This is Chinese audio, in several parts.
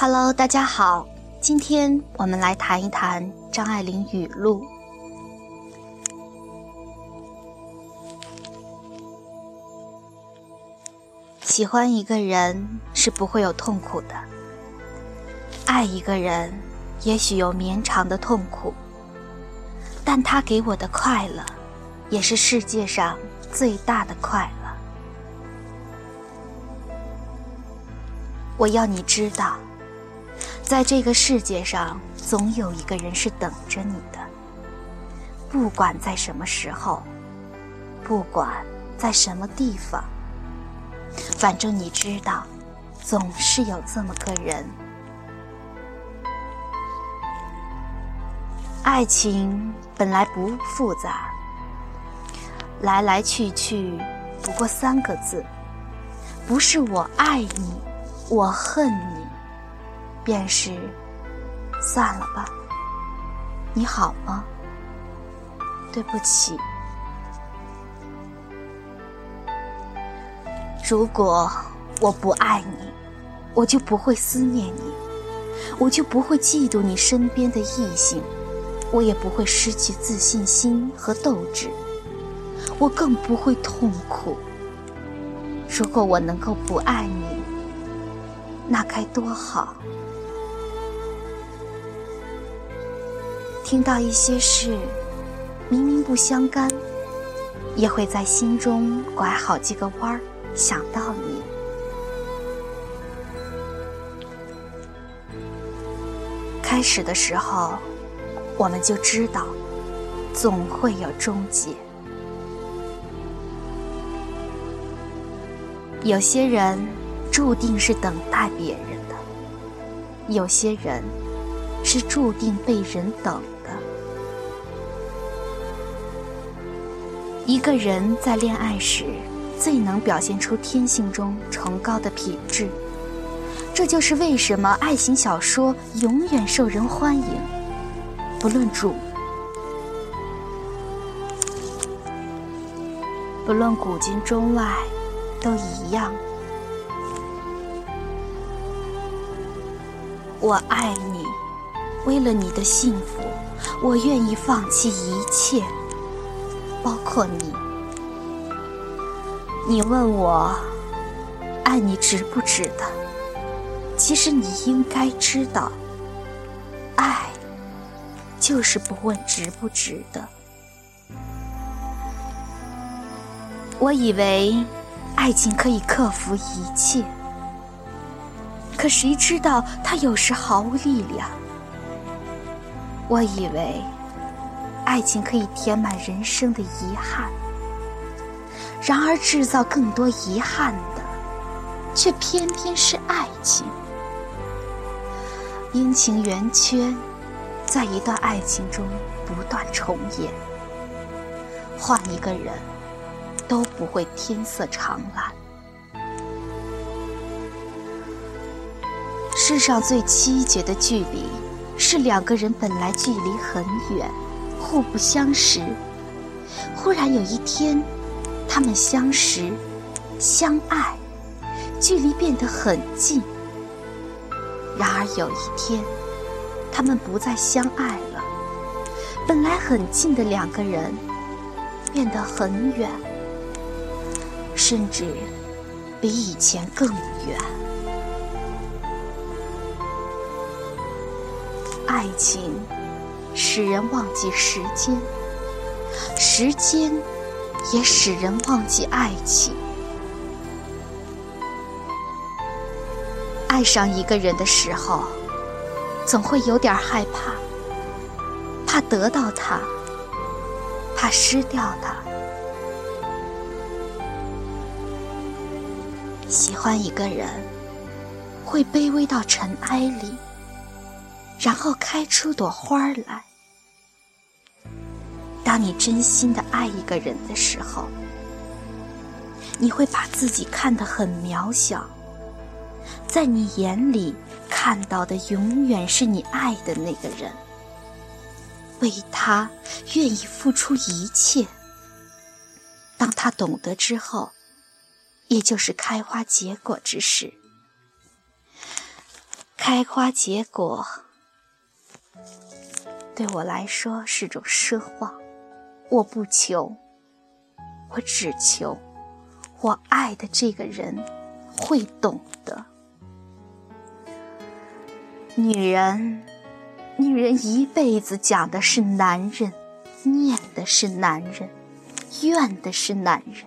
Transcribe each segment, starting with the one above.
Hello，大家好，今天我们来谈一谈张爱玲语录。喜欢一个人是不会有痛苦的，爱一个人也许有绵长的痛苦，但他给我的快乐，也是世界上最大的快乐。我要你知道，在这个世界上，总有一个人是等着你的，不管在什么时候，不管在什么地方。反正你知道，总是有这么个人。爱情本来不复杂，来来去去不过三个字，不是我爱你，我恨你，便是算了吧。你好吗？对不起。如果我不爱你，我就不会思念你，我就不会嫉妒你身边的异性，我也不会失去自信心和斗志，我更不会痛苦。如果我能够不爱你，那该多好！听到一些事，明明不相干，也会在心中拐好几个弯儿。想到你，开始的时候，我们就知道，总会有终结。有些人注定是等待别人的，有些人是注定被人等一个人在恋爱时。最能表现出天性中崇高的品质，这就是为什么爱情小说永远受人欢迎。不论主，不论古今中外，都一样。我爱你，为了你的幸福，我愿意放弃一切，包括你。你问我爱你值不值得？其实你应该知道，爱就是不问值不值得。我以为爱情可以克服一切，可谁知道它有时毫无力量。我以为爱情可以填满人生的遗憾。然而，制造更多遗憾的，却偏偏是爱情。阴晴圆缺，在一段爱情中不断重演。换一个人，都不会天色常蓝。世上最凄绝的距离，是两个人本来距离很远，互不相识，忽然有一天。他们相识、相爱，距离变得很近。然而有一天，他们不再相爱了，本来很近的两个人，变得很远，甚至比以前更远。爱情使人忘记时间，时间。也使人忘记爱情。爱上一个人的时候，总会有点害怕，怕得到他，怕失掉他。喜欢一个人，会卑微到尘埃里，然后开出朵花来。当你真心的爱一个人的时候，你会把自己看得很渺小，在你眼里看到的永远是你爱的那个人，为他愿意付出一切。当他懂得之后，也就是开花结果之时。开花结果，对我来说是种奢望。我不求，我只求我爱的这个人会懂得。女人，女人一辈子讲的是男人，念的是男人，怨的是男人，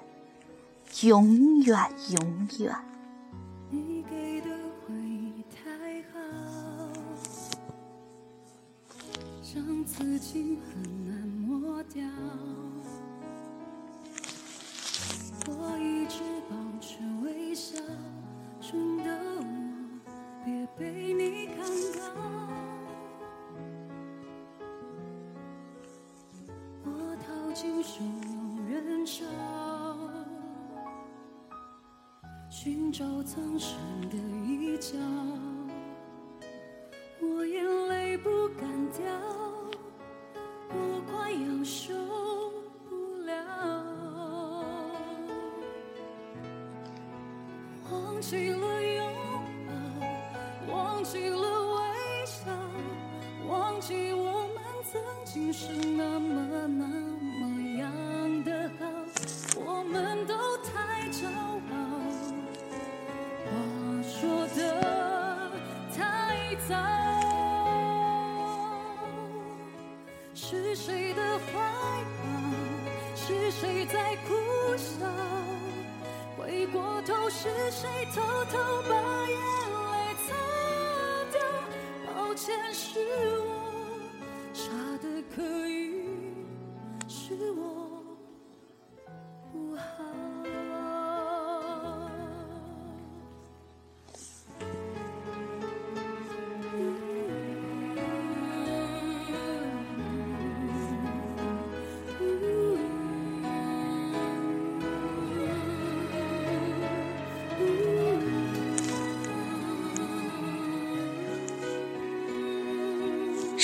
永远，永远。自己很难掉。我一直保持微笑，真的我别被你看到。我逃进汹涌人潮，寻找藏身的一角。在苦笑？回过头，是谁偷偷把眼泪擦掉？抱歉，是我傻的可以，是我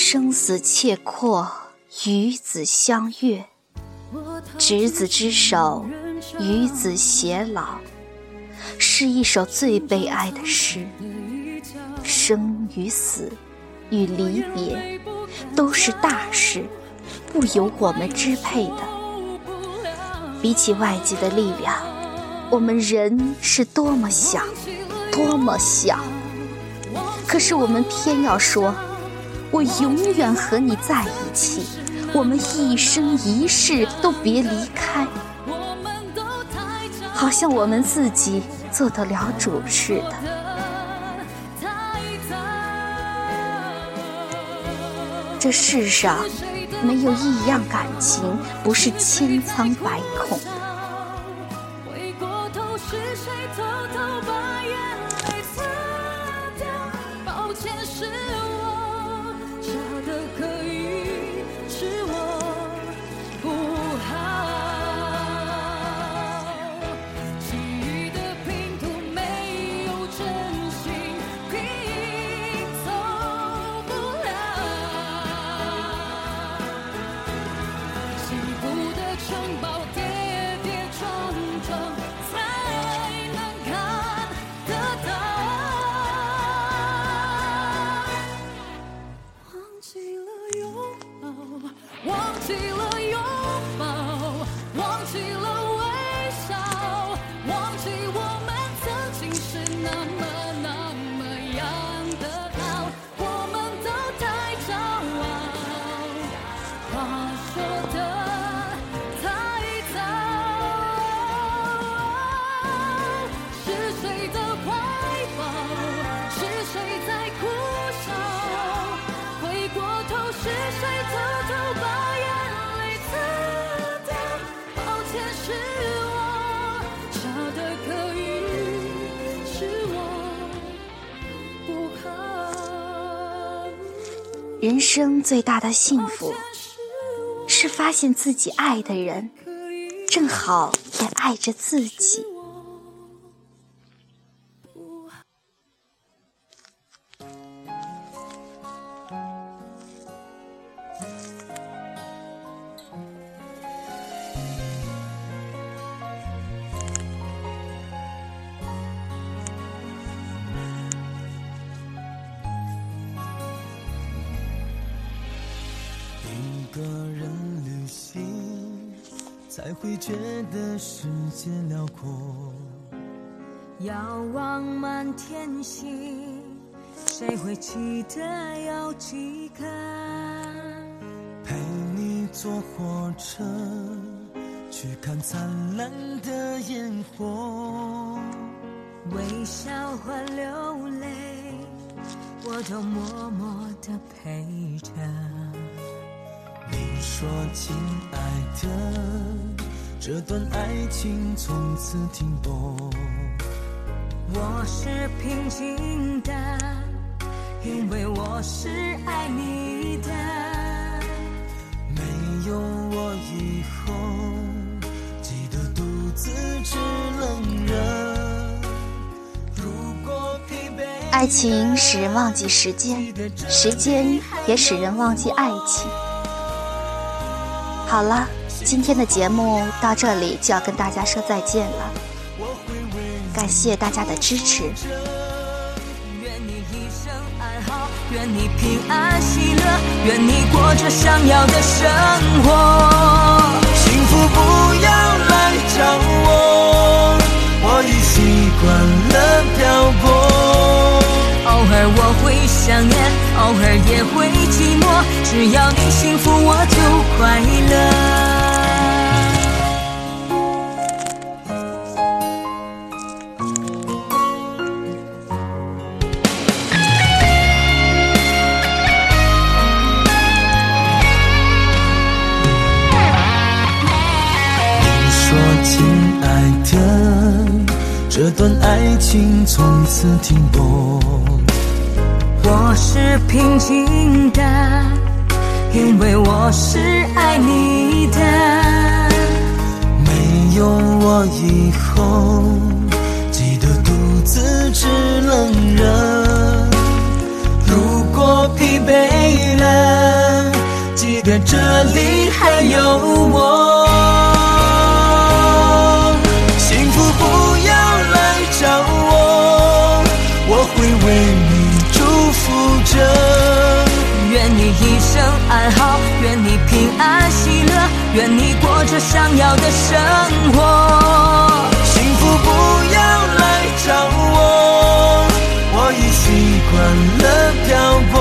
生死契阔，与子相悦；执子之手，与子偕老，是一首最悲哀的诗。生与死，与离别，都是大事，不由我们支配的。比起外界的力量，我们人是多么小，多么小。可是我们偏要说。我永远和你在一起，我们一生一世都别离开，好像我们自己做得了主似的。这世上没有一样感情不是千疮百孔。回过头是谁偷偷把那么那么样人生最大的幸福，是发现自己爱的人，正好也爱着自己。才会觉得世界辽阔。遥望满天星，谁会记得有几颗？陪你坐火车，去看灿烂的烟火。微笑和流泪，我都默默地陪着。你说，亲爱的，这段爱情从此停泊。我是平静的，因为我是爱你的。没有我以后，记得独自制冷热。如果疲惫，爱情使人忘记时间，时间也使人忘记爱情。好了，今天的节目到这里就要跟大家说再见了。感谢大家的支持。愿你一生安好，愿你平安喜乐，愿你过着想要的生活。幸福不要来找我，我已习惯了漂泊。偶尔我会想念，偶尔也会寂寞，只要你幸福，我就快乐。爱情从此停泊。我是平静的，因为我是爱你的。没有我以后，记得独自制冷热。如果疲惫了，记得这里还有我。好，愿你平安喜乐，愿你过着想要的生活。幸福不要来找我，我已习惯了漂泊。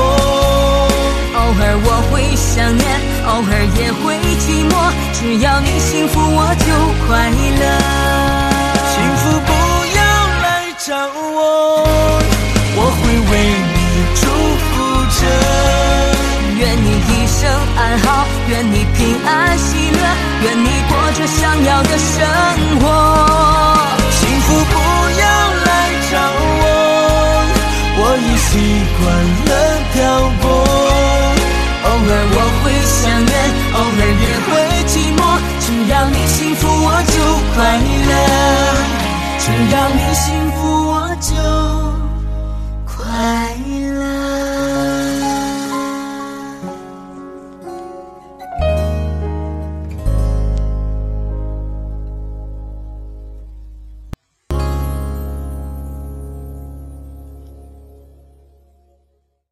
偶尔我会想念，偶尔也会寂寞，只要你幸福，我就快想要的生